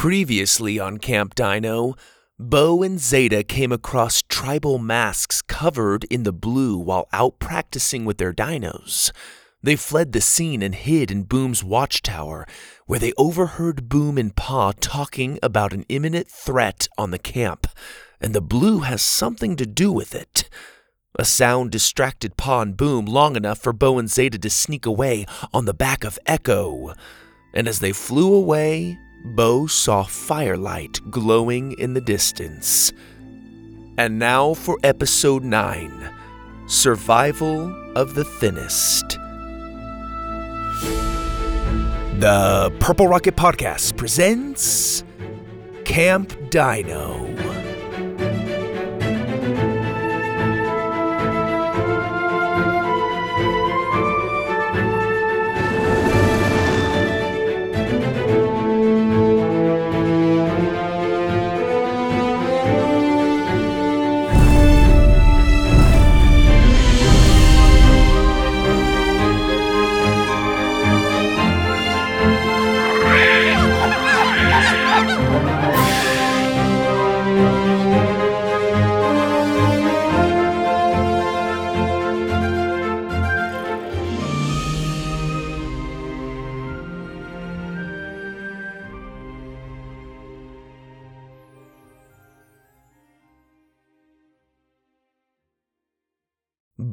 Previously on Camp Dino, Bo and Zada came across tribal masks covered in the blue while out practicing with their dinos. They fled the scene and hid in Boom's watchtower, where they overheard Boom and Pa talking about an imminent threat on the camp, and the blue has something to do with it. A sound distracted Pa and Boom long enough for Bo and Zada to sneak away on the back of Echo. And as they flew away, Bo saw firelight glowing in the distance. And now for episode 9 Survival of the Thinnest. The Purple Rocket Podcast presents Camp Dino.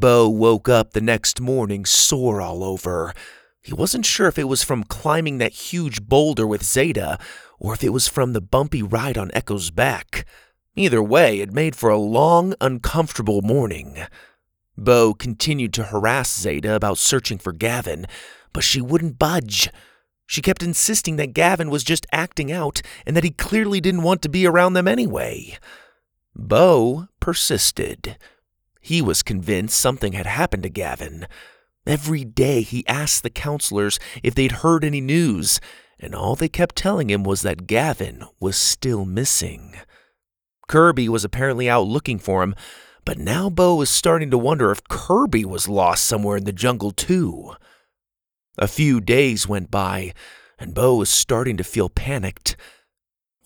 Bo woke up the next morning sore all over. He wasn't sure if it was from climbing that huge boulder with Zada or if it was from the bumpy ride on Echo's back. Either way, it made for a long, uncomfortable morning. Bo continued to harass Zada about searching for Gavin, but she wouldn't budge. She kept insisting that Gavin was just acting out and that he clearly didn't want to be around them anyway. Bo persisted. He was convinced something had happened to Gavin. Every day he asked the counselors if they'd heard any news, and all they kept telling him was that Gavin was still missing. Kirby was apparently out looking for him, but now Bo was starting to wonder if Kirby was lost somewhere in the jungle too. A few days went by, and Bo was starting to feel panicked.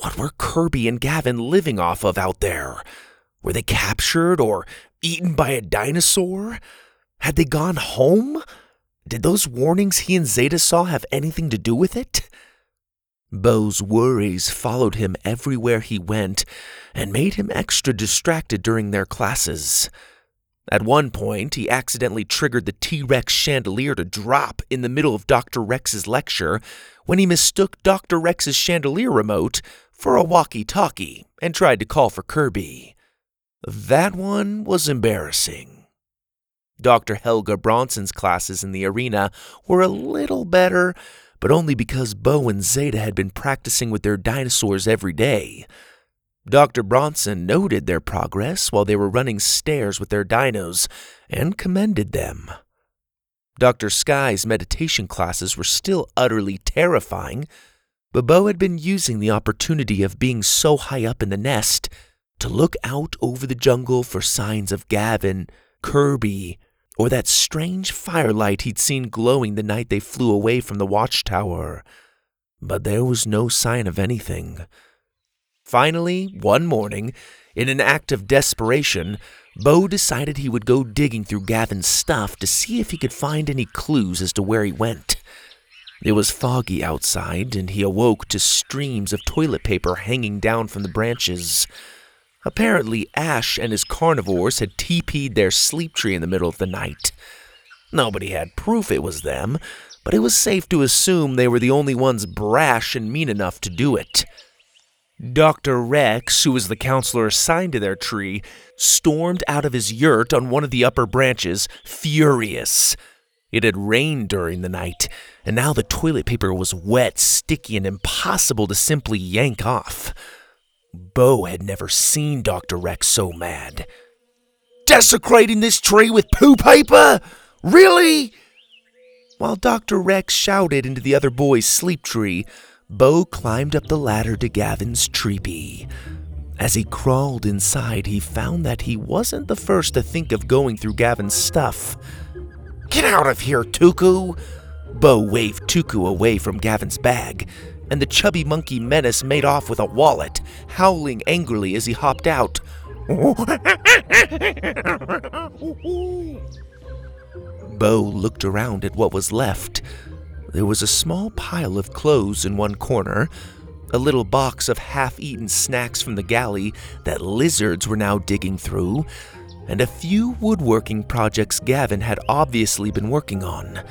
What were Kirby and Gavin living off of out there? Were they captured or eaten by a dinosaur? Had they gone home? Did those warnings he and Zada saw have anything to do with it? Bo's worries followed him everywhere he went and made him extra distracted during their classes. At one point, he accidentally triggered the T Rex chandelier to drop in the middle of Dr. Rex's lecture when he mistook Dr. Rex's chandelier remote for a walkie talkie and tried to call for Kirby. That one was embarrassing. Dr. Helga Bronson's classes in the arena were a little better, but only because Bo and Zada had been practicing with their dinosaurs every day. Dr. Bronson noted their progress while they were running stairs with their dinos and commended them. Dr. Sky's meditation classes were still utterly terrifying, but Bo had been using the opportunity of being so high up in the nest to look out over the jungle for signs of Gavin, Kirby, or that strange firelight he'd seen glowing the night they flew away from the watchtower. But there was no sign of anything. Finally, one morning, in an act of desperation, Bo decided he would go digging through Gavin's stuff to see if he could find any clues as to where he went. It was foggy outside, and he awoke to streams of toilet paper hanging down from the branches. Apparently, Ash and his carnivores had TP'd their sleep tree in the middle of the night. Nobody had proof it was them, but it was safe to assume they were the only ones brash and mean enough to do it. Dr. Rex, who was the counselor assigned to their tree, stormed out of his yurt on one of the upper branches, furious. It had rained during the night, and now the toilet paper was wet, sticky, and impossible to simply yank off. Bo had never seen Dr. Rex so mad. Desecrating this tree with poo paper? Really? While Dr. Rex shouted into the other boy's sleep tree, Bo climbed up the ladder to Gavin's tree. As he crawled inside, he found that he wasn't the first to think of going through Gavin's stuff. Get out of here, Tuku! Bo waved Tuku away from Gavin's bag, and the chubby monkey menace made off with a wallet, howling angrily as he hopped out. Bo looked around at what was left. There was a small pile of clothes in one corner, a little box of half eaten snacks from the galley that lizards were now digging through, and a few woodworking projects Gavin had obviously been working on.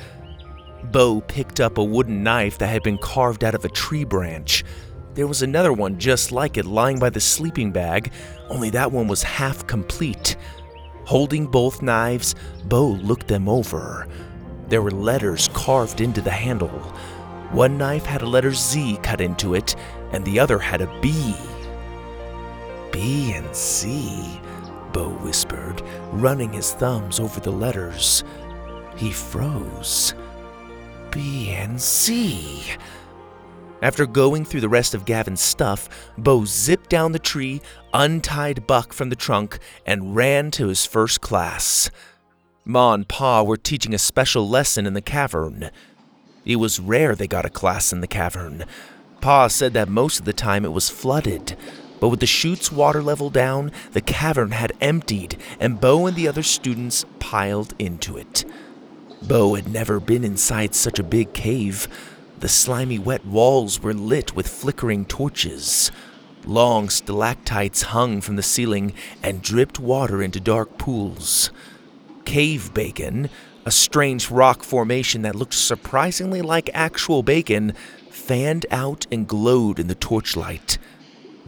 Bo picked up a wooden knife that had been carved out of a tree branch. There was another one just like it lying by the sleeping bag, only that one was half complete. Holding both knives, Bo looked them over. There were letters carved into the handle. One knife had a letter Z cut into it, and the other had a B. B and C, Bo whispered, running his thumbs over the letters. He froze. B and C. After going through the rest of Gavin's stuff, Bo zipped down the tree, untied Buck from the trunk, and ran to his first class. Ma and Pa were teaching a special lesson in the cavern. It was rare they got a class in the cavern. Pa said that most of the time it was flooded, but with the chute's water level down, the cavern had emptied, and Bo and the other students piled into it. Bo had never been inside such a big cave. The slimy wet walls were lit with flickering torches. Long stalactites hung from the ceiling and dripped water into dark pools. Cave bacon, a strange rock formation that looked surprisingly like actual bacon, fanned out and glowed in the torchlight.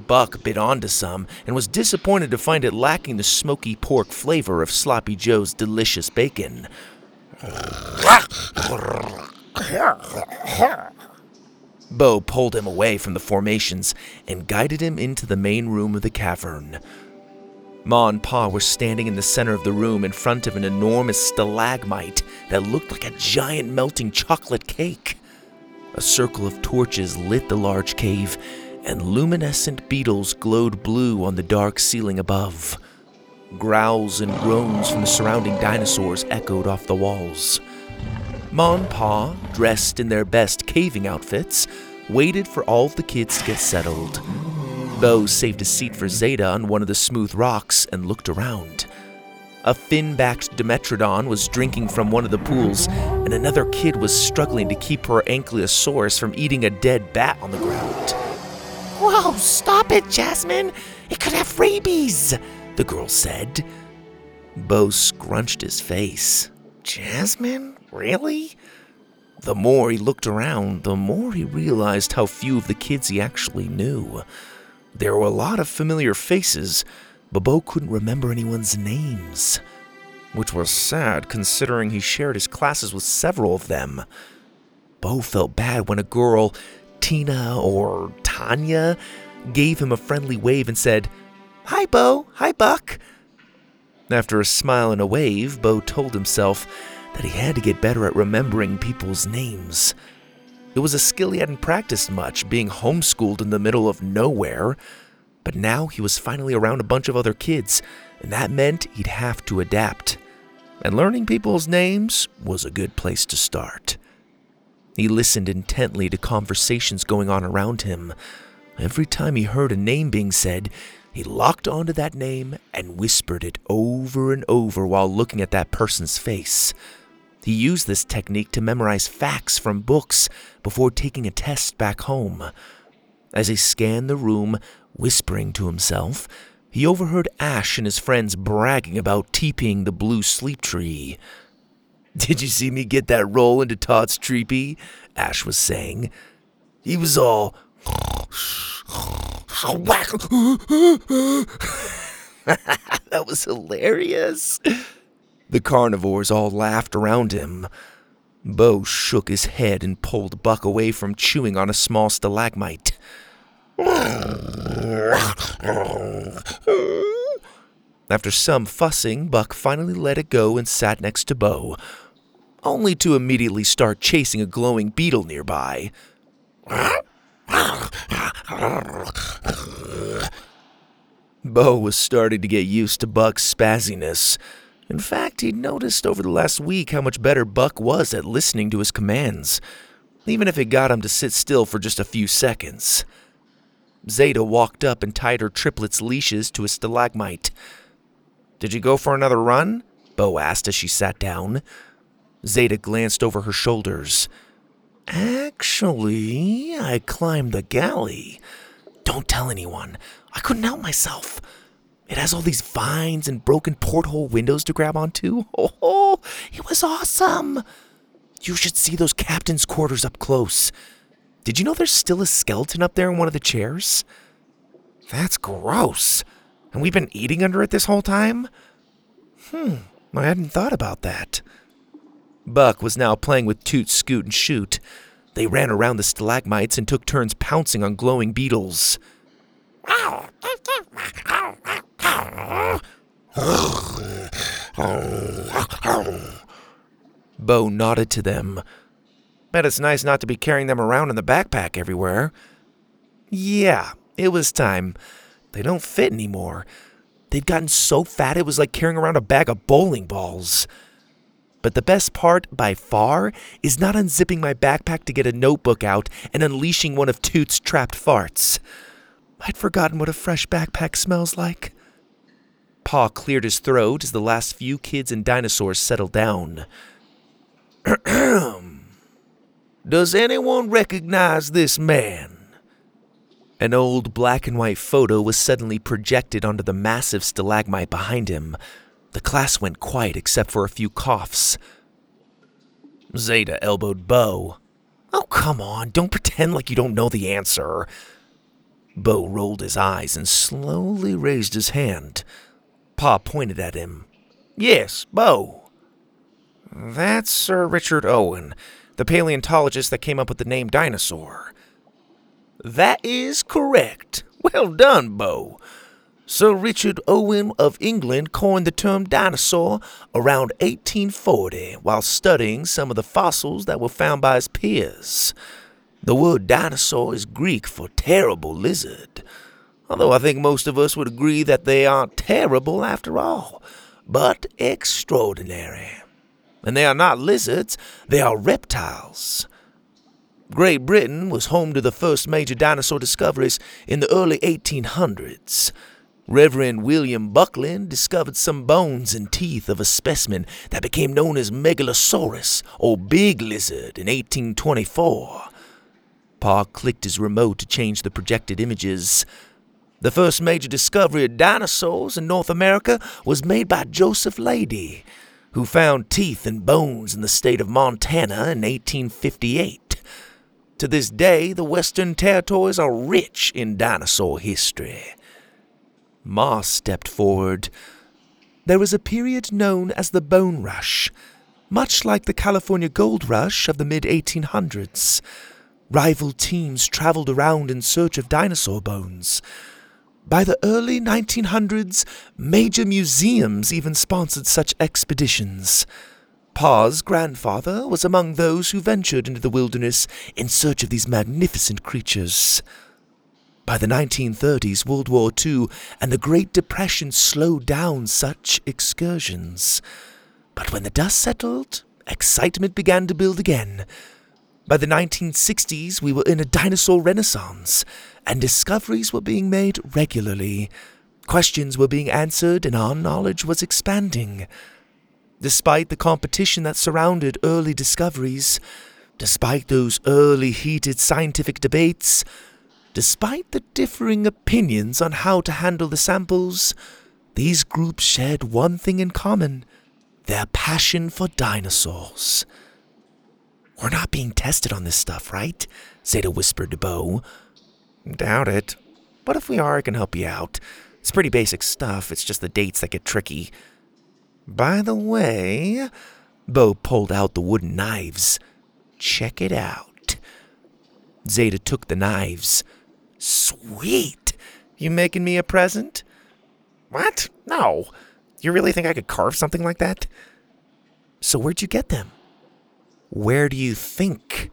Buck bit onto some and was disappointed to find it lacking the smoky pork flavor of Sloppy Joe's delicious bacon. Bo pulled him away from the formations and guided him into the main room of the cavern. Ma and Pa were standing in the center of the room in front of an enormous stalagmite that looked like a giant melting chocolate cake. A circle of torches lit the large cave, and luminescent beetles glowed blue on the dark ceiling above. Growls and groans from the surrounding dinosaurs echoed off the walls. Ma and Pa, dressed in their best caving outfits, waited for all of the kids to get settled. Bo saved a seat for Zada on one of the smooth rocks and looked around. A fin backed Dimetrodon was drinking from one of the pools, and another kid was struggling to keep her Ankylosaurus from eating a dead bat on the ground. Whoa, stop it, Jasmine! It could have rabies! The girl said. Bo scrunched his face. Jasmine? Really? The more he looked around, the more he realized how few of the kids he actually knew. There were a lot of familiar faces, but Bo couldn't remember anyone's names. Which was sad considering he shared his classes with several of them. Bo felt bad when a girl, Tina or Tanya, gave him a friendly wave and said, Hi, Bo. Hi, Buck. After a smile and a wave, Bo told himself that he had to get better at remembering people's names. It was a skill he hadn't practiced much, being homeschooled in the middle of nowhere. But now he was finally around a bunch of other kids, and that meant he'd have to adapt. And learning people's names was a good place to start. He listened intently to conversations going on around him. Every time he heard a name being said, he locked onto that name and whispered it over and over while looking at that person's face. He used this technique to memorize facts from books before taking a test back home. As he scanned the room, whispering to himself, he overheard Ash and his friends bragging about teepeeing the blue sleep tree. Did you see me get that roll into Todd's treepee? Ash was saying. He was all. that was hilarious. The carnivores all laughed around him. Bo shook his head and pulled Buck away from chewing on a small stalagmite. After some fussing, Buck finally let it go and sat next to Bo, only to immediately start chasing a glowing beetle nearby. Bo was starting to get used to Buck's spazziness. In fact, he'd noticed over the last week how much better Buck was at listening to his commands. even if it got him to sit still for just a few seconds. Zada walked up and tied her triplet's leashes to a stalagmite. Did you go for another run? Bo asked as she sat down. Zada glanced over her shoulders. Actually, I climbed the galley. Don't tell anyone. I couldn't help myself. It has all these vines and broken porthole windows to grab onto. Oh, it was awesome. You should see those captain's quarters up close. Did you know there's still a skeleton up there in one of the chairs? That's gross. And we've been eating under it this whole time? Hmm, I hadn't thought about that. Buck was now playing with Toot, Scoot, and Shoot. They ran around the stalagmites and took turns pouncing on glowing beetles. Bo nodded to them. Bet it's nice not to be carrying them around in the backpack everywhere. Yeah, it was time. They don't fit anymore. They'd gotten so fat it was like carrying around a bag of bowling balls. But the best part, by far, is not unzipping my backpack to get a notebook out and unleashing one of Toot's trapped farts. I'd forgotten what a fresh backpack smells like. Pa cleared his throat as the last few kids and dinosaurs settled down. Does anyone recognize this man? An old black and white photo was suddenly projected onto the massive stalagmite behind him. The class went quiet except for a few coughs. Zada elbowed Bo. Oh, come on, don't pretend like you don't know the answer. Bo rolled his eyes and slowly raised his hand. Pa pointed at him. Yes, Bo. That's Sir Richard Owen, the paleontologist that came up with the name dinosaur. That is correct. Well done, Bo. Sir Richard Owen of England coined the term dinosaur around 1840 while studying some of the fossils that were found by his peers. The word dinosaur is Greek for terrible lizard, although I think most of us would agree that they aren't terrible after all, but extraordinary. And they are not lizards, they are reptiles. Great Britain was home to the first major dinosaur discoveries in the early 1800s. Reverend William Buckland discovered some bones and teeth of a specimen that became known as Megalosaurus, or Big Lizard, in 1824. Pa clicked his remote to change the projected images. The first major discovery of dinosaurs in North America was made by Joseph Leidy, who found teeth and bones in the state of Montana in 1858. To this day, the Western Territories are rich in dinosaur history. Ma stepped forward. There was a period known as the Bone Rush, much like the California Gold Rush of the mid 1800s. Rival teams traveled around in search of dinosaur bones. By the early 1900s, major museums even sponsored such expeditions. Pa's grandfather was among those who ventured into the wilderness in search of these magnificent creatures. By the 1930s, World War II and the Great Depression slowed down such excursions. But when the dust settled, excitement began to build again. By the 1960s, we were in a dinosaur renaissance, and discoveries were being made regularly. Questions were being answered, and our knowledge was expanding. Despite the competition that surrounded early discoveries, despite those early heated scientific debates, Despite the differing opinions on how to handle the samples, these groups shared one thing in common their passion for dinosaurs. We're not being tested on this stuff, right? Zada whispered to Bo. Doubt it. But if we are, I can help you out. It's pretty basic stuff, it's just the dates that get tricky. By the way, Bo pulled out the wooden knives. Check it out. Zada took the knives. Sweet. You making me a present? What? No. You really think I could carve something like that? So where'd you get them? Where do you think?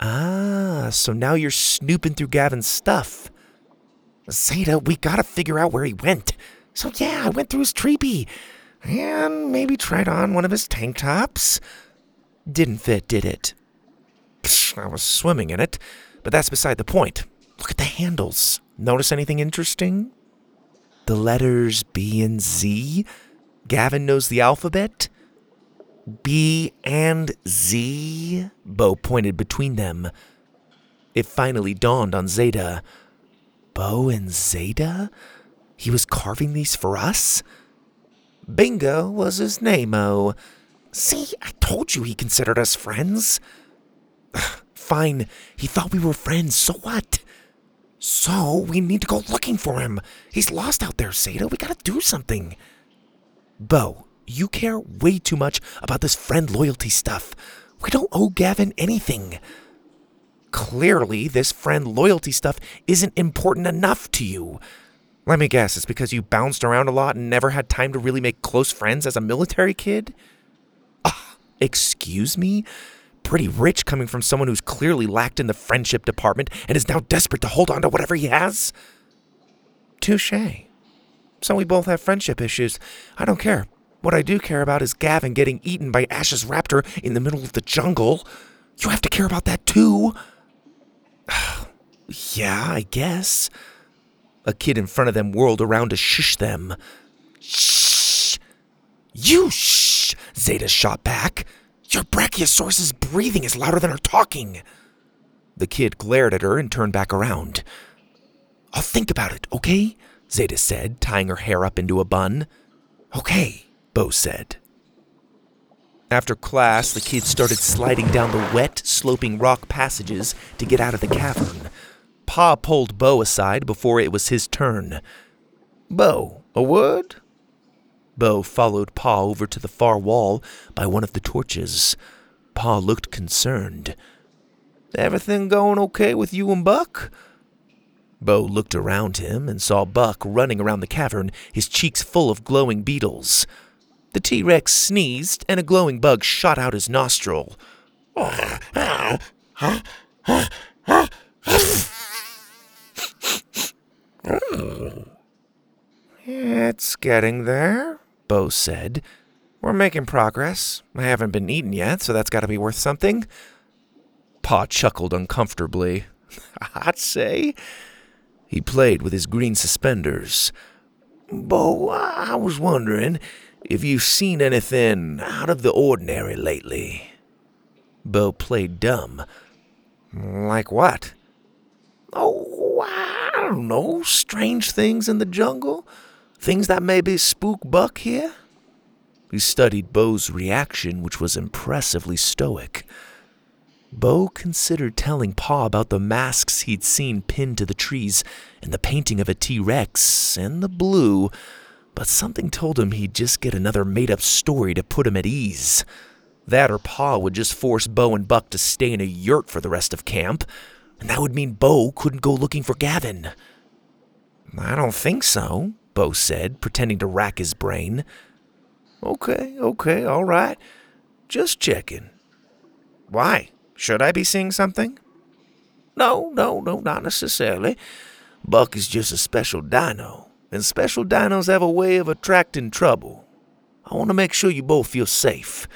Ah, so now you're snooping through Gavin's stuff. Zada, we gotta figure out where he went. So yeah, I went through his tree and maybe tried on one of his tank tops. Didn't fit, did it? psh, I was swimming in it, but that's beside the point. Look at the handles. Notice anything interesting? The letters B and Z? Gavin knows the alphabet? B and Z? Bo pointed between them. It finally dawned on Zada. Bo and Zada? He was carving these for us? Bingo was his name-o. Oh. See, I told you he considered us friends. Fine, he thought we were friends, so what? So, we need to go looking for him. He's lost out there, Zada. We gotta do something. Bo, you care way too much about this friend loyalty stuff. We don't owe Gavin anything. Clearly, this friend loyalty stuff isn't important enough to you. Let me guess, it's because you bounced around a lot and never had time to really make close friends as a military kid? Uh, excuse me? Pretty rich coming from someone who's clearly lacked in the friendship department and is now desperate to hold on to whatever he has? Touche. So we both have friendship issues. I don't care. What I do care about is Gavin getting eaten by Ash's raptor in the middle of the jungle. You have to care about that too. yeah, I guess. A kid in front of them whirled around to shush them. Shh! You shh! Zada shot back. Your Brachiosaurus's breathing is louder than her talking. The kid glared at her and turned back around. I'll think about it, okay? Zada said, tying her hair up into a bun. Okay, Bo said. After class, the kids started sliding down the wet, sloping rock passages to get out of the cavern. Pa pulled Bo aside before it was his turn. Bo, a word? Bo followed Pa over to the far wall by one of the torches. Pa looked concerned. Everything going okay with you and Buck? Bo looked around him and saw Buck running around the cavern, his cheeks full of glowing beetles. The T Rex sneezed, and a glowing bug shot out his nostril. It's getting there, Bo said. We're making progress. I haven't been eaten yet, so that's got to be worth something. Pa chuckled uncomfortably. I'd say. He played with his green suspenders. Bo, I was wondering if you've seen anything out of the ordinary lately. Bo played dumb. Like what? Oh, I don't know. Strange things in the jungle? Things that maybe spook Buck here? He studied Bo's reaction, which was impressively stoic. Bo considered telling Pa about the masks he'd seen pinned to the trees, and the painting of a T Rex, and the blue, but something told him he'd just get another made up story to put him at ease. That or Pa would just force Bo and Buck to stay in a yurt for the rest of camp, and that would mean Bo couldn't go looking for Gavin. I don't think so, Bo said, pretending to rack his brain. Okay, okay, all right. Just checking. Why? Should I be seeing something? No, no, no, not necessarily. Buck is just a special dino, and special dinos have a way of attracting trouble. I want to make sure you both feel safe.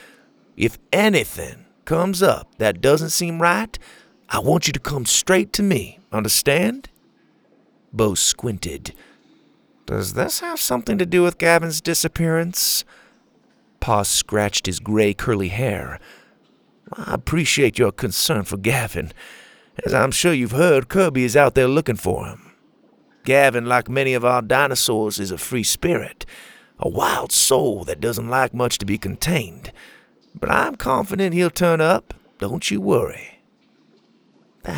If anything comes up that doesn't seem right, I want you to come straight to me, understand? Bo squinted. Does this have something to do with Gavin's disappearance? Pa scratched his gray curly hair. I appreciate your concern for Gavin. As I'm sure you've heard, Kirby is out there looking for him. Gavin, like many of our dinosaurs, is a free spirit, a wild soul that doesn't like much to be contained. But I'm confident he'll turn up. Don't you worry.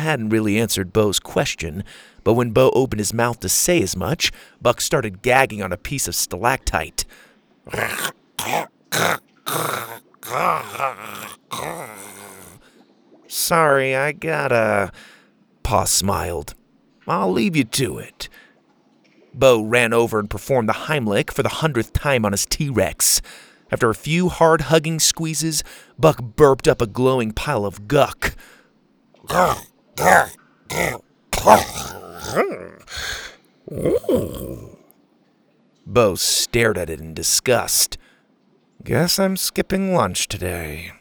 Hadn't really answered Bo's question, but when Bo opened his mouth to say as much, Buck started gagging on a piece of stalactite. Sorry, I gotta. Pa smiled. I'll leave you to it. Bo ran over and performed the Heimlich for the hundredth time on his T Rex. After a few hard hugging squeezes, Buck burped up a glowing pile of guck. Hmm. Bo stared at it in disgust. Guess I'm skipping lunch today.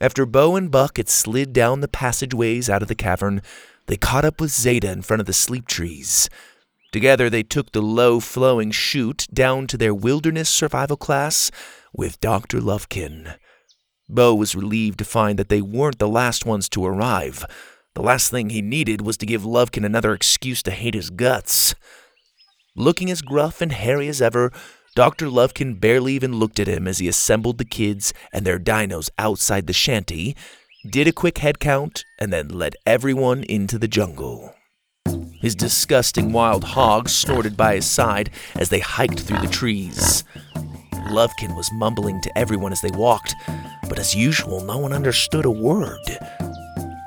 After Bo and Buck had slid down the passageways out of the cavern, they caught up with Zada in front of the sleep trees. Together, they took the low flowing chute down to their wilderness survival class with Dr. Lovekin. Bo was relieved to find that they weren't the last ones to arrive. The last thing he needed was to give Lovekin another excuse to hate his guts. Looking as gruff and hairy as ever, Dr. Lovekin barely even looked at him as he assembled the kids and their dinos outside the shanty, did a quick head count, and then led everyone into the jungle. His disgusting wild hogs snorted by his side as they hiked through the trees. Lovekin was mumbling to everyone as they walked, but as usual, no one understood a word.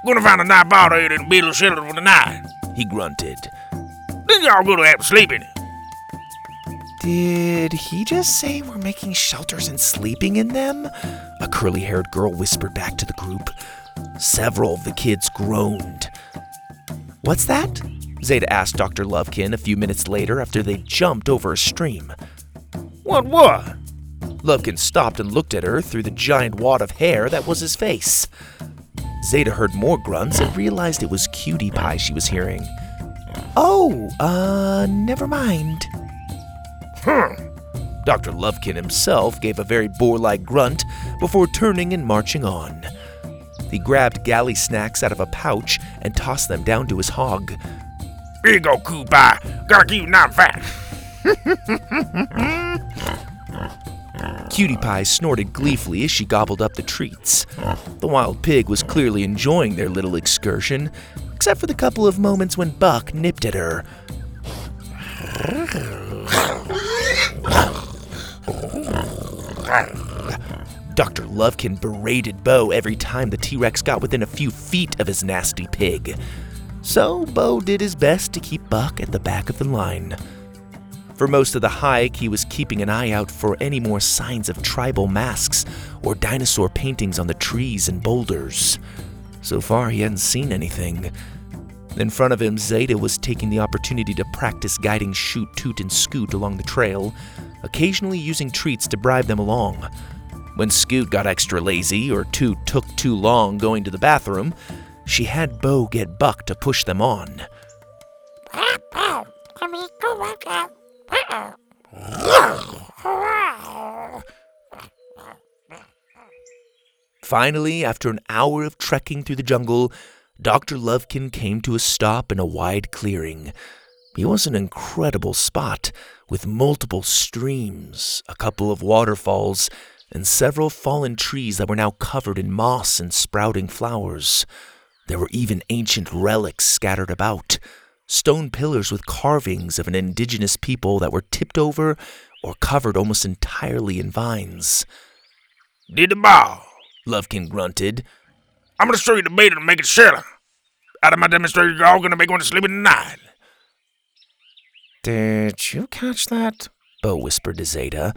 Gonna find a night here and build a shelter for the night. He grunted. Then y'all gonna have to sleep in it. Did he just say we're making shelters and sleeping in them? A curly haired girl whispered back to the group. Several of the kids groaned. What's that? Zada asked Dr. Lovekin a few minutes later after they jumped over a stream. What what? Lovekin stopped and looked at her through the giant wad of hair that was his face. Zada heard more grunts and realized it was Cutie Pie she was hearing. Oh, uh, never mind. Hmm. Dr. Lovekin himself gave a very boar like grunt before turning and marching on. He grabbed galley snacks out of a pouch and tossed them down to his hog. Here you go, Coo Pie. Gotta keep you not fat. Cutie Pie snorted gleefully as she gobbled up the treats. The wild pig was clearly enjoying their little excursion, except for the couple of moments when Buck nipped at her. Dr. Lovekin berated Bo every time the T Rex got within a few feet of his nasty pig. So Bo did his best to keep Buck at the back of the line. For most of the hike, he was keeping an eye out for any more signs of tribal masks or dinosaur paintings on the trees and boulders. So far, he hadn't seen anything. In front of him, Zada was taking the opportunity to practice guiding Shoot, Toot, and Scoot along the trail, occasionally using treats to bribe them along. When Scoot got extra lazy or Toot took too long going to the bathroom, she had Bo get Buck to push them on. Finally, after an hour of trekking through the jungle, Dr. Lovekin came to a stop in a wide clearing. It was an incredible spot with multiple streams, a couple of waterfalls, and several fallen trees that were now covered in moss and sprouting flowers. There were even ancient relics scattered about stone pillars with carvings of an indigenous people that were tipped over or covered almost entirely in vines. Did the ball. Lovekin grunted. I'm gonna show you the bait and make it shelter. Out of my demonstration, you're all gonna make one to sleep in the night. Did you catch that? Bo whispered to Zeta.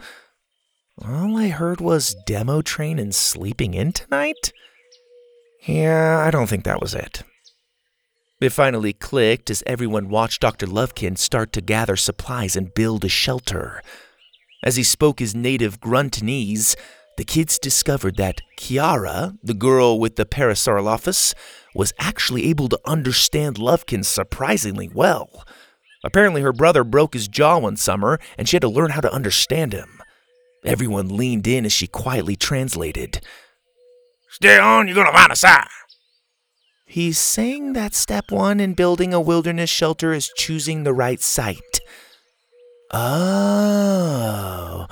All I heard was demo train and sleeping in tonight? Yeah, I don't think that was it. It finally clicked as everyone watched Dr. Lovekin start to gather supplies and build a shelter. As he spoke his native gruntanese, the kids discovered that Kiara, the girl with the Parasaurolophus, was actually able to understand Lovekin surprisingly well. Apparently, her brother broke his jaw one summer and she had to learn how to understand him. Everyone leaned in as she quietly translated. Stay on, you're gonna find a sign. He's saying that step one in building a wilderness shelter is choosing the right site. Oh.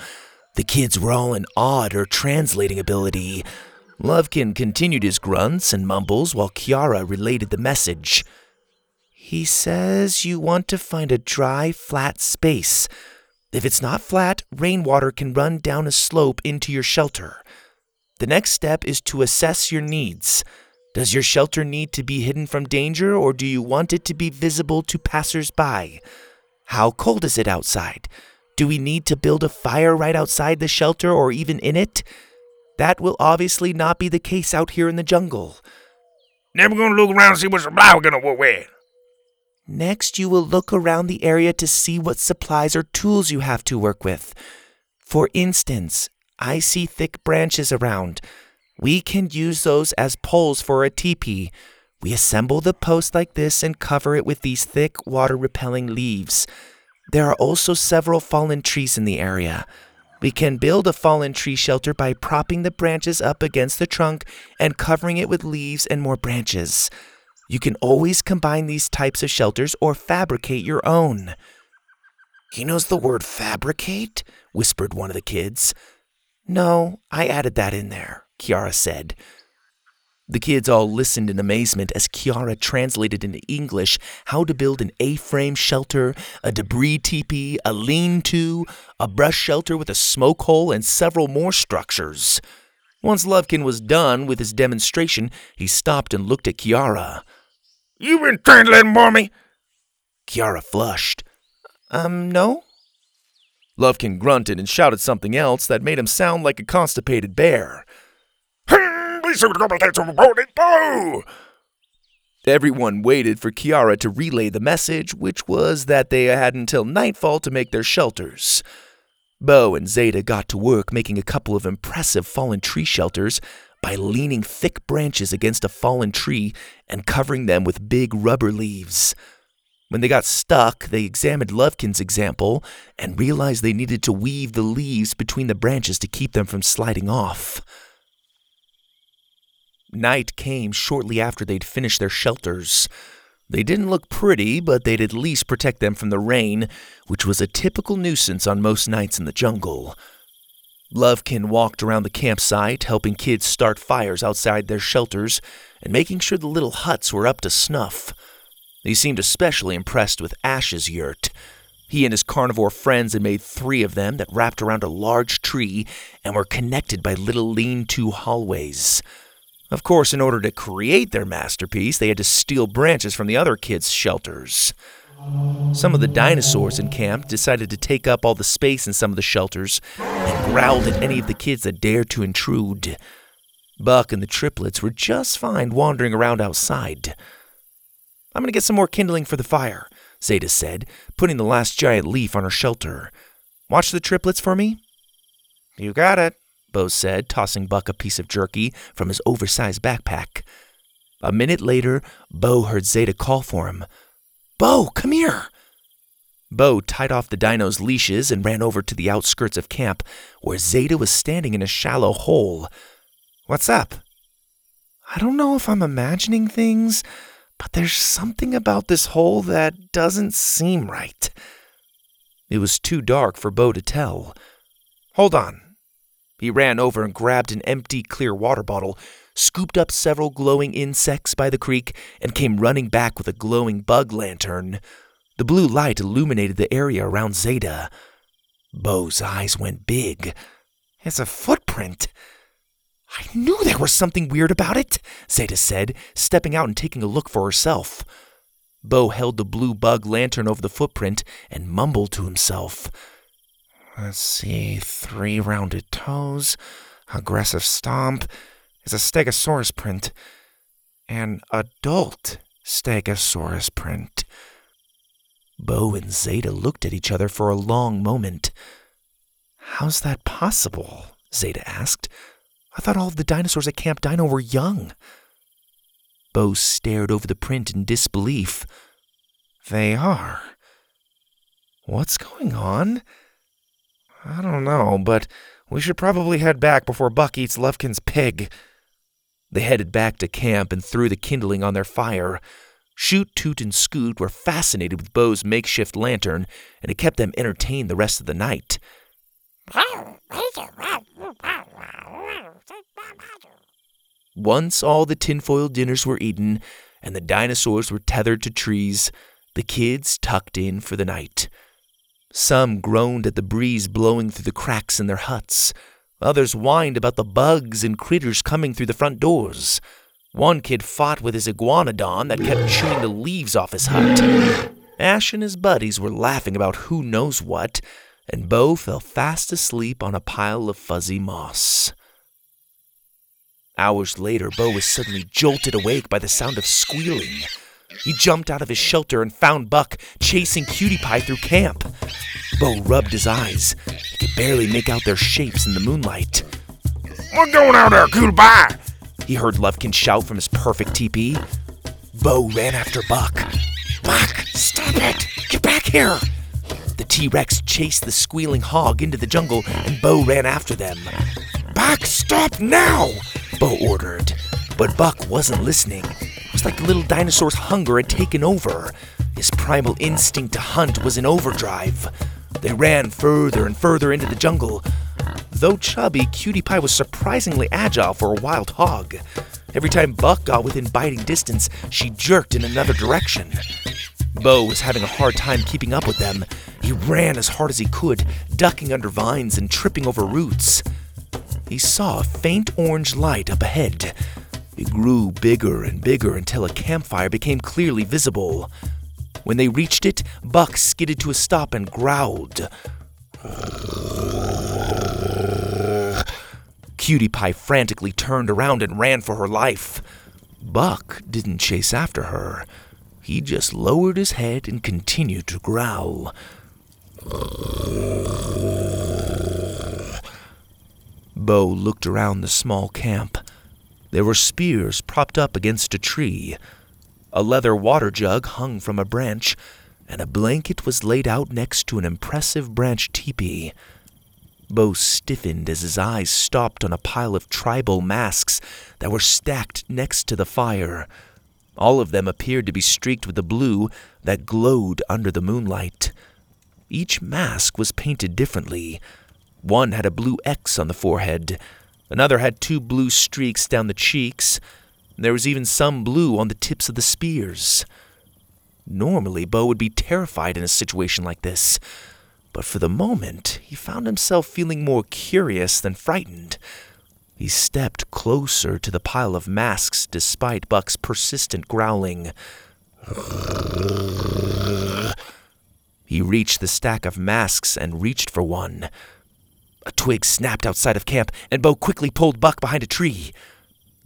The kids were all in awe at her translating ability. Lovekin continued his grunts and mumbles while Kiara related the message. He says you want to find a dry, flat space. If it's not flat, rainwater can run down a slope into your shelter. The next step is to assess your needs. Does your shelter need to be hidden from danger, or do you want it to be visible to passersby? How cold is it outside? Do we need to build a fire right outside the shelter or even in it? That will obviously not be the case out here in the jungle. Then we're gonna look around and see what supply we're gonna work with. Next, you will look around the area to see what supplies or tools you have to work with. For instance, I see thick branches around. We can use those as poles for a teepee. We assemble the post like this and cover it with these thick, water repelling leaves. There are also several fallen trees in the area. We can build a fallen tree shelter by propping the branches up against the trunk and covering it with leaves and more branches. You can always combine these types of shelters or fabricate your own. He knows the word fabricate? whispered one of the kids. No, I added that in there, Kiara said. The kids all listened in amazement as Kiara translated into English how to build an A frame shelter, a debris teepee, a lean to, a brush shelter with a smoke hole, and several more structures. Once Lovekin was done with his demonstration, he stopped and looked at Kiara. You been translating for me? Kiara flushed. Um, no. Lovekin grunted and shouted something else that made him sound like a constipated bear. Everyone waited for Kiara to relay the message, which was that they had until nightfall to make their shelters. Bo and Zada got to work making a couple of impressive fallen tree shelters by leaning thick branches against a fallen tree and covering them with big rubber leaves. When they got stuck, they examined Lovekin's example and realized they needed to weave the leaves between the branches to keep them from sliding off. Night came shortly after they'd finished their shelters. They didn't look pretty, but they'd at least protect them from the rain, which was a typical nuisance on most nights in the jungle. Lovekin walked around the campsite, helping kids start fires outside their shelters and making sure the little huts were up to snuff. He seemed especially impressed with Ash's yurt. He and his carnivore friends had made three of them that wrapped around a large tree and were connected by little lean to hallways. Of course, in order to create their masterpiece, they had to steal branches from the other kids' shelters. Some of the dinosaurs in camp decided to take up all the space in some of the shelters and growled at any of the kids that dared to intrude. Buck and the triplets were just fine wandering around outside. I'm going to get some more kindling for the fire, Zada said, putting the last giant leaf on her shelter. Watch the triplets for me? You got it. Bo said, tossing Buck a piece of jerky from his oversized backpack. A minute later, Bo heard Zada call for him. Bo, come here! Bo tied off the dino's leashes and ran over to the outskirts of camp, where Zada was standing in a shallow hole. What's up? I don't know if I'm imagining things, but there's something about this hole that doesn't seem right. It was too dark for Bo to tell. Hold on, he ran over and grabbed an empty clear water bottle, scooped up several glowing insects by the creek, and came running back with a glowing bug lantern. The blue light illuminated the area around Zada. Bo's eyes went big. It's a footprint. I knew there was something weird about it, Zada said, stepping out and taking a look for herself. Bo held the blue bug lantern over the footprint and mumbled to himself. Let's see, three rounded toes, aggressive stomp is a Stegosaurus print, an adult Stegosaurus print. Bo and Zada looked at each other for a long moment. How's that possible? Zada asked. I thought all of the dinosaurs at Camp Dino were young. Bo stared over the print in disbelief. They are. What's going on? I don't know, but we should probably head back before Buck eats Lovekin's pig. They headed back to camp and threw the kindling on their fire. Shoot, Toot, and Scoot were fascinated with Bo's makeshift lantern, and it kept them entertained the rest of the night. Once all the tinfoil dinners were eaten and the dinosaurs were tethered to trees, the kids tucked in for the night. Some groaned at the breeze blowing through the cracks in their huts. Others whined about the bugs and critters coming through the front doors. One kid fought with his iguanodon that kept chewing the leaves off his hut. Ash and his buddies were laughing about who knows what, and Bo fell fast asleep on a pile of fuzzy moss. Hours later, Bo was suddenly jolted awake by the sound of squealing. He jumped out of his shelter and found Buck chasing Cutie Pie through camp. Bo rubbed his eyes. He could barely make out their shapes in the moonlight. We're going out there, cutie pie. He heard Lovekin shout from his perfect teepee. Bo ran after Buck. Buck, stop it! Get back here! The T Rex chased the squealing hog into the jungle, and Bo ran after them. Buck, stop now! Bo ordered. But Buck wasn't listening. Like the little dinosaur's hunger had taken over. His primal instinct to hunt was in overdrive. They ran further and further into the jungle. Though chubby, Cutie Pie was surprisingly agile for a wild hog. Every time Buck got within biting distance, she jerked in another direction. Bo was having a hard time keeping up with them. He ran as hard as he could, ducking under vines and tripping over roots. He saw a faint orange light up ahead. It grew bigger and bigger until a campfire became clearly visible. When they reached it, Buck skidded to a stop and growled. Cutie Pie frantically turned around and ran for her life. Buck didn't chase after her. He just lowered his head and continued to growl. Bo looked around the small camp. There were spears propped up against a tree. A leather water jug hung from a branch, and a blanket was laid out next to an impressive branch teepee. Bo stiffened as his eyes stopped on a pile of tribal masks that were stacked next to the fire. All of them appeared to be streaked with a blue that glowed under the moonlight. Each mask was painted differently. One had a blue X on the forehead, another had two blue streaks down the cheeks, and there was even some blue on the tips of the spears. Normally, Bo would be terrified in a situation like this, but for the moment, he found himself feeling more curious than frightened. He stepped closer to the pile of masks despite Buck's persistent growling. He reached the stack of masks and reached for one. A twig snapped outside of camp, and Bo quickly pulled Buck behind a tree.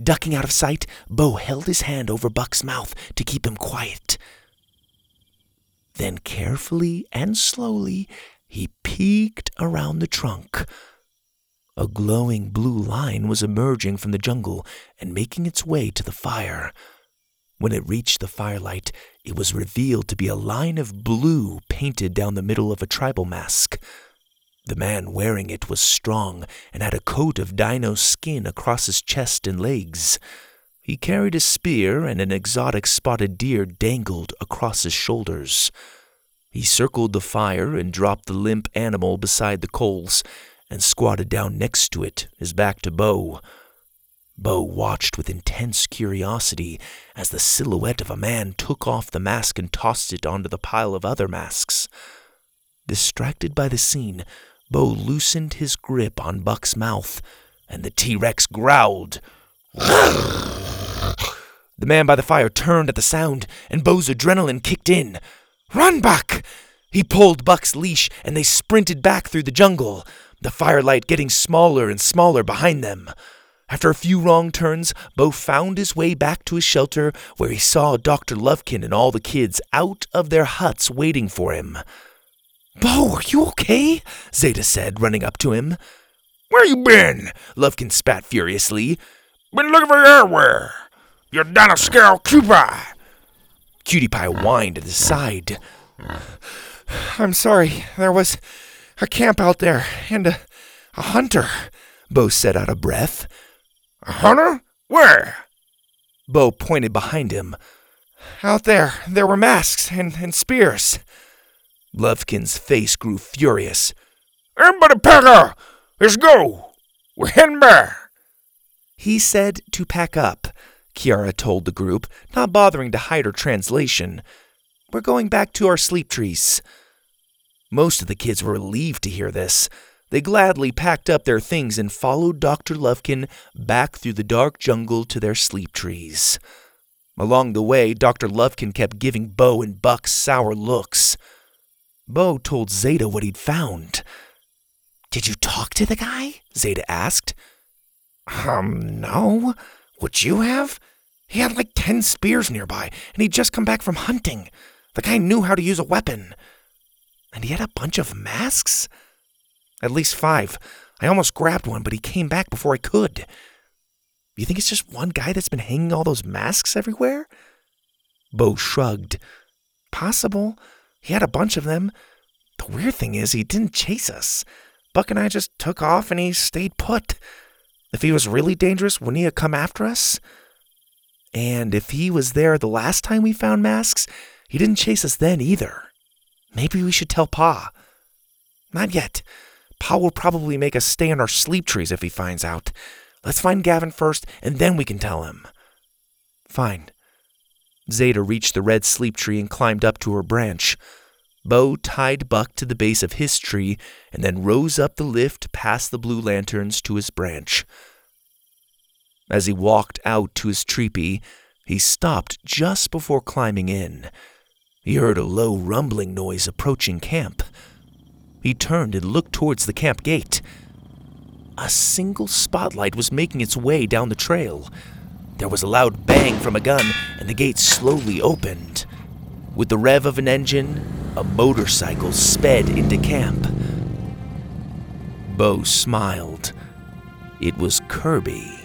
Ducking out of sight, Bo held his hand over Buck's mouth to keep him quiet. Then, carefully and slowly, he peeked around the trunk. A glowing blue line was emerging from the jungle and making its way to the fire. When it reached the firelight, it was revealed to be a line of blue painted down the middle of a tribal mask. The man wearing it was strong and had a coat of dino skin across his chest and legs. He carried a spear, and an exotic spotted deer dangled across his shoulders. He circled the fire and dropped the limp animal beside the coals and squatted down next to it, his back to Bo. Bo watched with intense curiosity as the silhouette of a man took off the mask and tossed it onto the pile of other masks. Distracted by the scene, Bo loosened his grip on Buck's mouth, and the T Rex growled. the man by the fire turned at the sound, and Bo's adrenaline kicked in. Run, Buck! He pulled Buck's leash, and they sprinted back through the jungle, the firelight getting smaller and smaller behind them. After a few wrong turns, Bo found his way back to his shelter where he saw Dr. Lovekin and all the kids out of their huts waiting for him. Bo, are you okay? Zada said, running up to him. Where you been? Lovekin spat furiously. Been looking for you everywhere. You dinosaur Cutie Cutie Pie whined at his side. I'm sorry. There was a camp out there and a, a hunter, Bo said out of breath. A hunter? Where? Bo pointed behind him. Out there, there were masks and, and spears. Lovekin's face grew furious. Everybody pack up! Let's go! We're heading back! He said to pack up, Kiara told the group, not bothering to hide her translation. We're going back to our sleep trees. Most of the kids were relieved to hear this. They gladly packed up their things and followed Dr. Lovekin back through the dark jungle to their sleep trees. Along the way, Dr. Lovekin kept giving Bo and Buck sour looks. Bo told Zada what he'd found. Did you talk to the guy? Zada asked. Um, no. Would you have? He had like ten spears nearby, and he'd just come back from hunting. The guy knew how to use a weapon. And he had a bunch of masks? At least five. I almost grabbed one, but he came back before I could. You think it's just one guy that's been hanging all those masks everywhere? Bo shrugged. Possible. He had a bunch of them. The weird thing is, he didn't chase us. Buck and I just took off and he stayed put. If he was really dangerous, wouldn't he have come after us? And if he was there the last time we found masks, he didn't chase us then either. Maybe we should tell Pa. Not yet. Pa will probably make us stay in our sleep trees if he finds out. Let's find Gavin first, and then we can tell him. Fine. Zada reached the red sleep tree and climbed up to her branch. Bo tied Buck to the base of his tree and then rose up the lift past the blue lanterns to his branch. As he walked out to his trepee, he stopped just before climbing in. He heard a low rumbling noise approaching camp. He turned and looked towards the camp gate. A single spotlight was making its way down the trail. There was a loud bang from a gun, and the gate slowly opened. With the rev of an engine, a motorcycle sped into camp. Bo smiled. It was Kirby.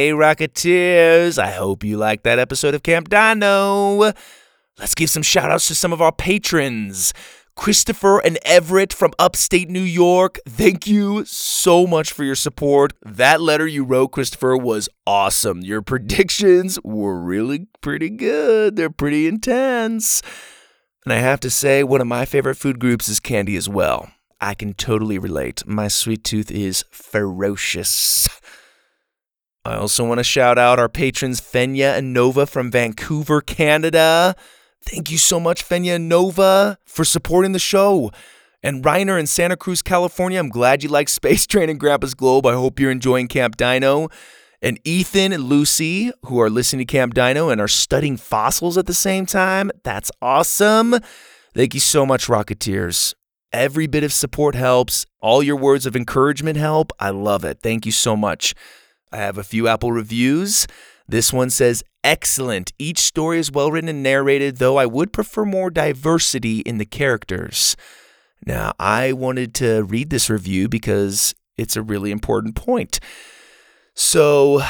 Hey, Rocketeers! I hope you liked that episode of Camp Dino. Let's give some shout outs to some of our patrons. Christopher and Everett from upstate New York, thank you so much for your support. That letter you wrote, Christopher, was awesome. Your predictions were really pretty good, they're pretty intense. And I have to say, one of my favorite food groups is candy as well. I can totally relate. My sweet tooth is ferocious. I also want to shout out our patrons Fenya and Nova from Vancouver, Canada. Thank you so much, Fenya and Nova, for supporting the show. And Reiner in Santa Cruz, California, I'm glad you like Space Train and Grandpa's Globe. I hope you're enjoying Camp Dino. And Ethan and Lucy, who are listening to Camp Dino and are studying fossils at the same time. That's awesome. Thank you so much, Rocketeers. Every bit of support helps. All your words of encouragement help. I love it. Thank you so much. I have a few Apple reviews. This one says, Excellent. Each story is well written and narrated, though I would prefer more diversity in the characters. Now, I wanted to read this review because it's a really important point. So,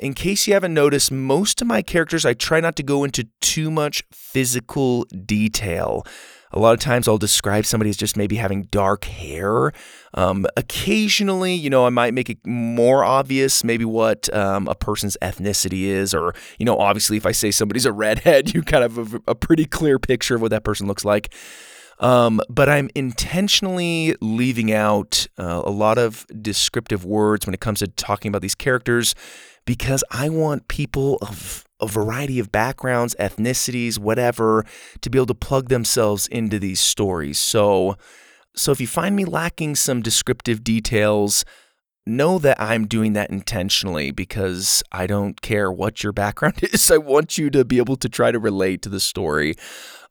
in case you haven't noticed, most of my characters, I try not to go into too much physical detail. A lot of times I'll describe somebody as just maybe having dark hair. Um, occasionally, you know, I might make it more obvious maybe what um, a person's ethnicity is, or, you know, obviously if I say somebody's a redhead, you kind of have a, a pretty clear picture of what that person looks like. Um, but I'm intentionally leaving out uh, a lot of descriptive words when it comes to talking about these characters because I want people of a variety of backgrounds, ethnicities, whatever, to be able to plug themselves into these stories. So, so if you find me lacking some descriptive details, know that I'm doing that intentionally because I don't care what your background is. I want you to be able to try to relate to the story.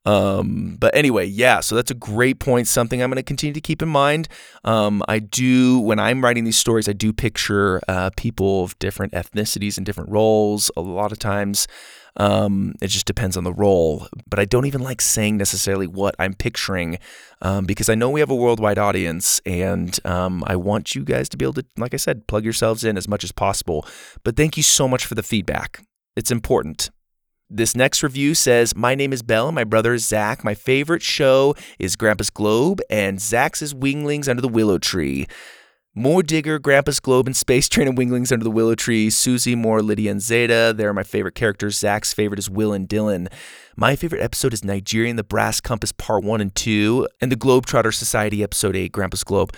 Um, but anyway, yeah, so that's a great point. Something I'm going to continue to keep in mind. Um, I do, when I'm writing these stories, I do picture uh, people of different ethnicities and different roles. A lot of times, um, it just depends on the role. But I don't even like saying necessarily what I'm picturing um, because I know we have a worldwide audience and um, I want you guys to be able to, like I said, plug yourselves in as much as possible. But thank you so much for the feedback. It's important. This next review says, My name is Belle my brother is Zach. My favorite show is Grandpa's Globe and Zach's Winglings Under the Willow Tree. More Digger, Grandpa's Globe, and Space Train and Winglings Under the Willow Tree. Susie, Moore, Lydia, and Zeta. They're my favorite characters. Zach's favorite is Will and Dylan. My favorite episode is Nigerian the Brass Compass Part 1 and 2, and the Globetrotter Society Episode 8, Grandpa's Globe.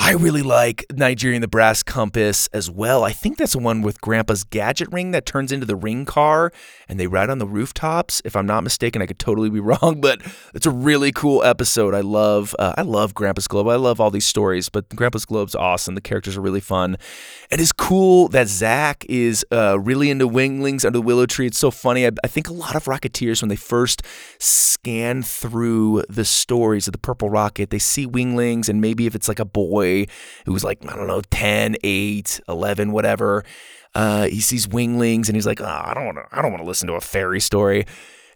I really like Nigerian the Brass Compass as well. I think that's the one with Grandpa's gadget ring that turns into the ring car and they ride on the rooftops. If I'm not mistaken, I could totally be wrong, but it's a really cool episode. I love uh, I love Grandpa's Globe. I love all these stories, but Grandpa's Globe's awesome. The characters are really fun. It is cool that Zach is uh, really into winglings under the willow tree. It's so funny. I, I think a lot of Rocketeers, when they first scan through the stories of the Purple Rocket, they see winglings and maybe if it's like a boy boy who's like, I don't know, 10, 8, 11, whatever. Uh, he sees winglings and he's like, oh, I don't want to, I don't want to listen to a fairy story.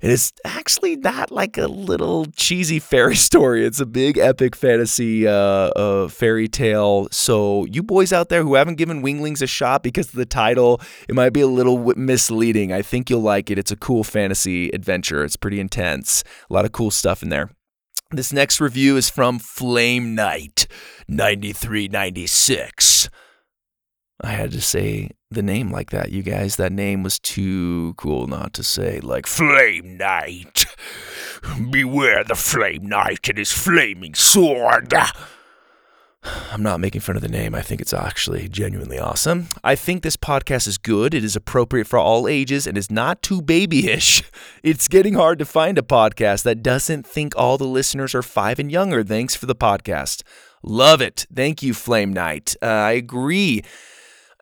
And it's actually not like a little cheesy fairy story. It's a big epic fantasy uh, uh, fairy tale. So you boys out there who haven't given Winglings a shot because of the title, it might be a little misleading. I think you'll like it. It's a cool fantasy adventure. It's pretty intense. A lot of cool stuff in there. This next review is from Flame Knight 9396. I had to say the name like that, you guys. That name was too cool not to say, like Flame Knight. Beware the Flame Knight and his flaming sword. I'm not making fun of the name. I think it's actually genuinely awesome. I think this podcast is good. It is appropriate for all ages and is not too babyish. It's getting hard to find a podcast that doesn't think all the listeners are five and younger. Thanks for the podcast. Love it. Thank you, Flame Knight. Uh, I agree.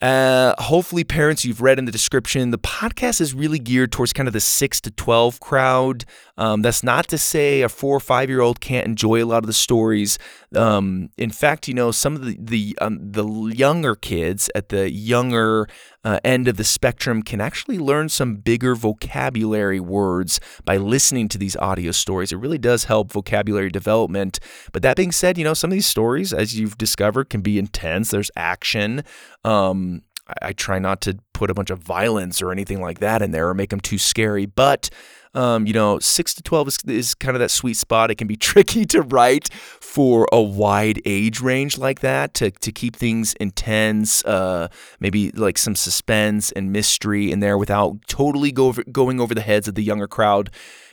Uh, hopefully, parents, you've read in the description, the podcast is really geared towards kind of the six to 12 crowd. Um, that's not to say a four or five year old can't enjoy a lot of the stories. Um, in fact, you know, some of the the, um, the younger kids at the younger uh, end of the spectrum can actually learn some bigger vocabulary words by listening to these audio stories. It really does help vocabulary development. But that being said, you know, some of these stories, as you've discovered, can be intense. There's action. Um, I, I try not to put a bunch of violence or anything like that in there or make them too scary, but um, you know, six to 12 is, is kind of that sweet spot. It can be tricky to write for a wide age range like that to, to keep things intense, uh, maybe like some suspense and mystery in there without totally go over, going over the heads of the younger crowd.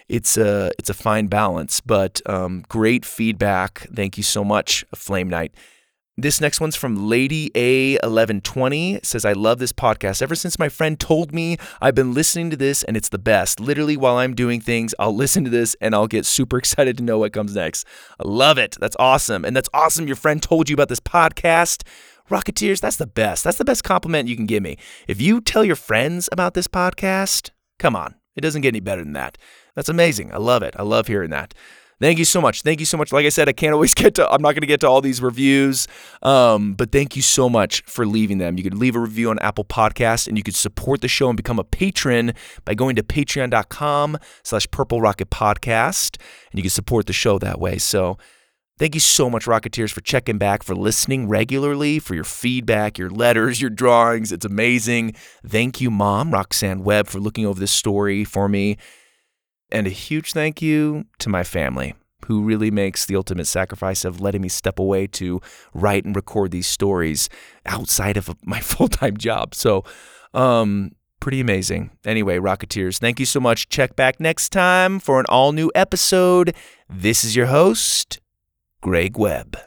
It's a, it's a fine balance, but um, great feedback. Thank you so much, Flame Knight. This next one's from Lady A1120. It says, I love this podcast. Ever since my friend told me, I've been listening to this and it's the best. Literally, while I'm doing things, I'll listen to this and I'll get super excited to know what comes next. I love it. That's awesome. And that's awesome. Your friend told you about this podcast. Rocketeers, that's the best. That's the best compliment you can give me. If you tell your friends about this podcast, come on. It doesn't get any better than that. That's amazing. I love it. I love hearing that. Thank you so much. Thank you so much. Like I said, I can't always get to, I'm not going to get to all these reviews, um, but thank you so much for leaving them. You could leave a review on Apple Podcast and you could support the show and become a patron by going to patreon.com slash Purple Rocket Podcast and you can support the show that way. So thank you so much, Rocketeers, for checking back, for listening regularly, for your feedback, your letters, your drawings. It's amazing. Thank you, Mom, Roxanne Webb, for looking over this story for me. And a huge thank you to my family, who really makes the ultimate sacrifice of letting me step away to write and record these stories outside of my full time job. So, um, pretty amazing. Anyway, Rocketeers, thank you so much. Check back next time for an all new episode. This is your host, Greg Webb.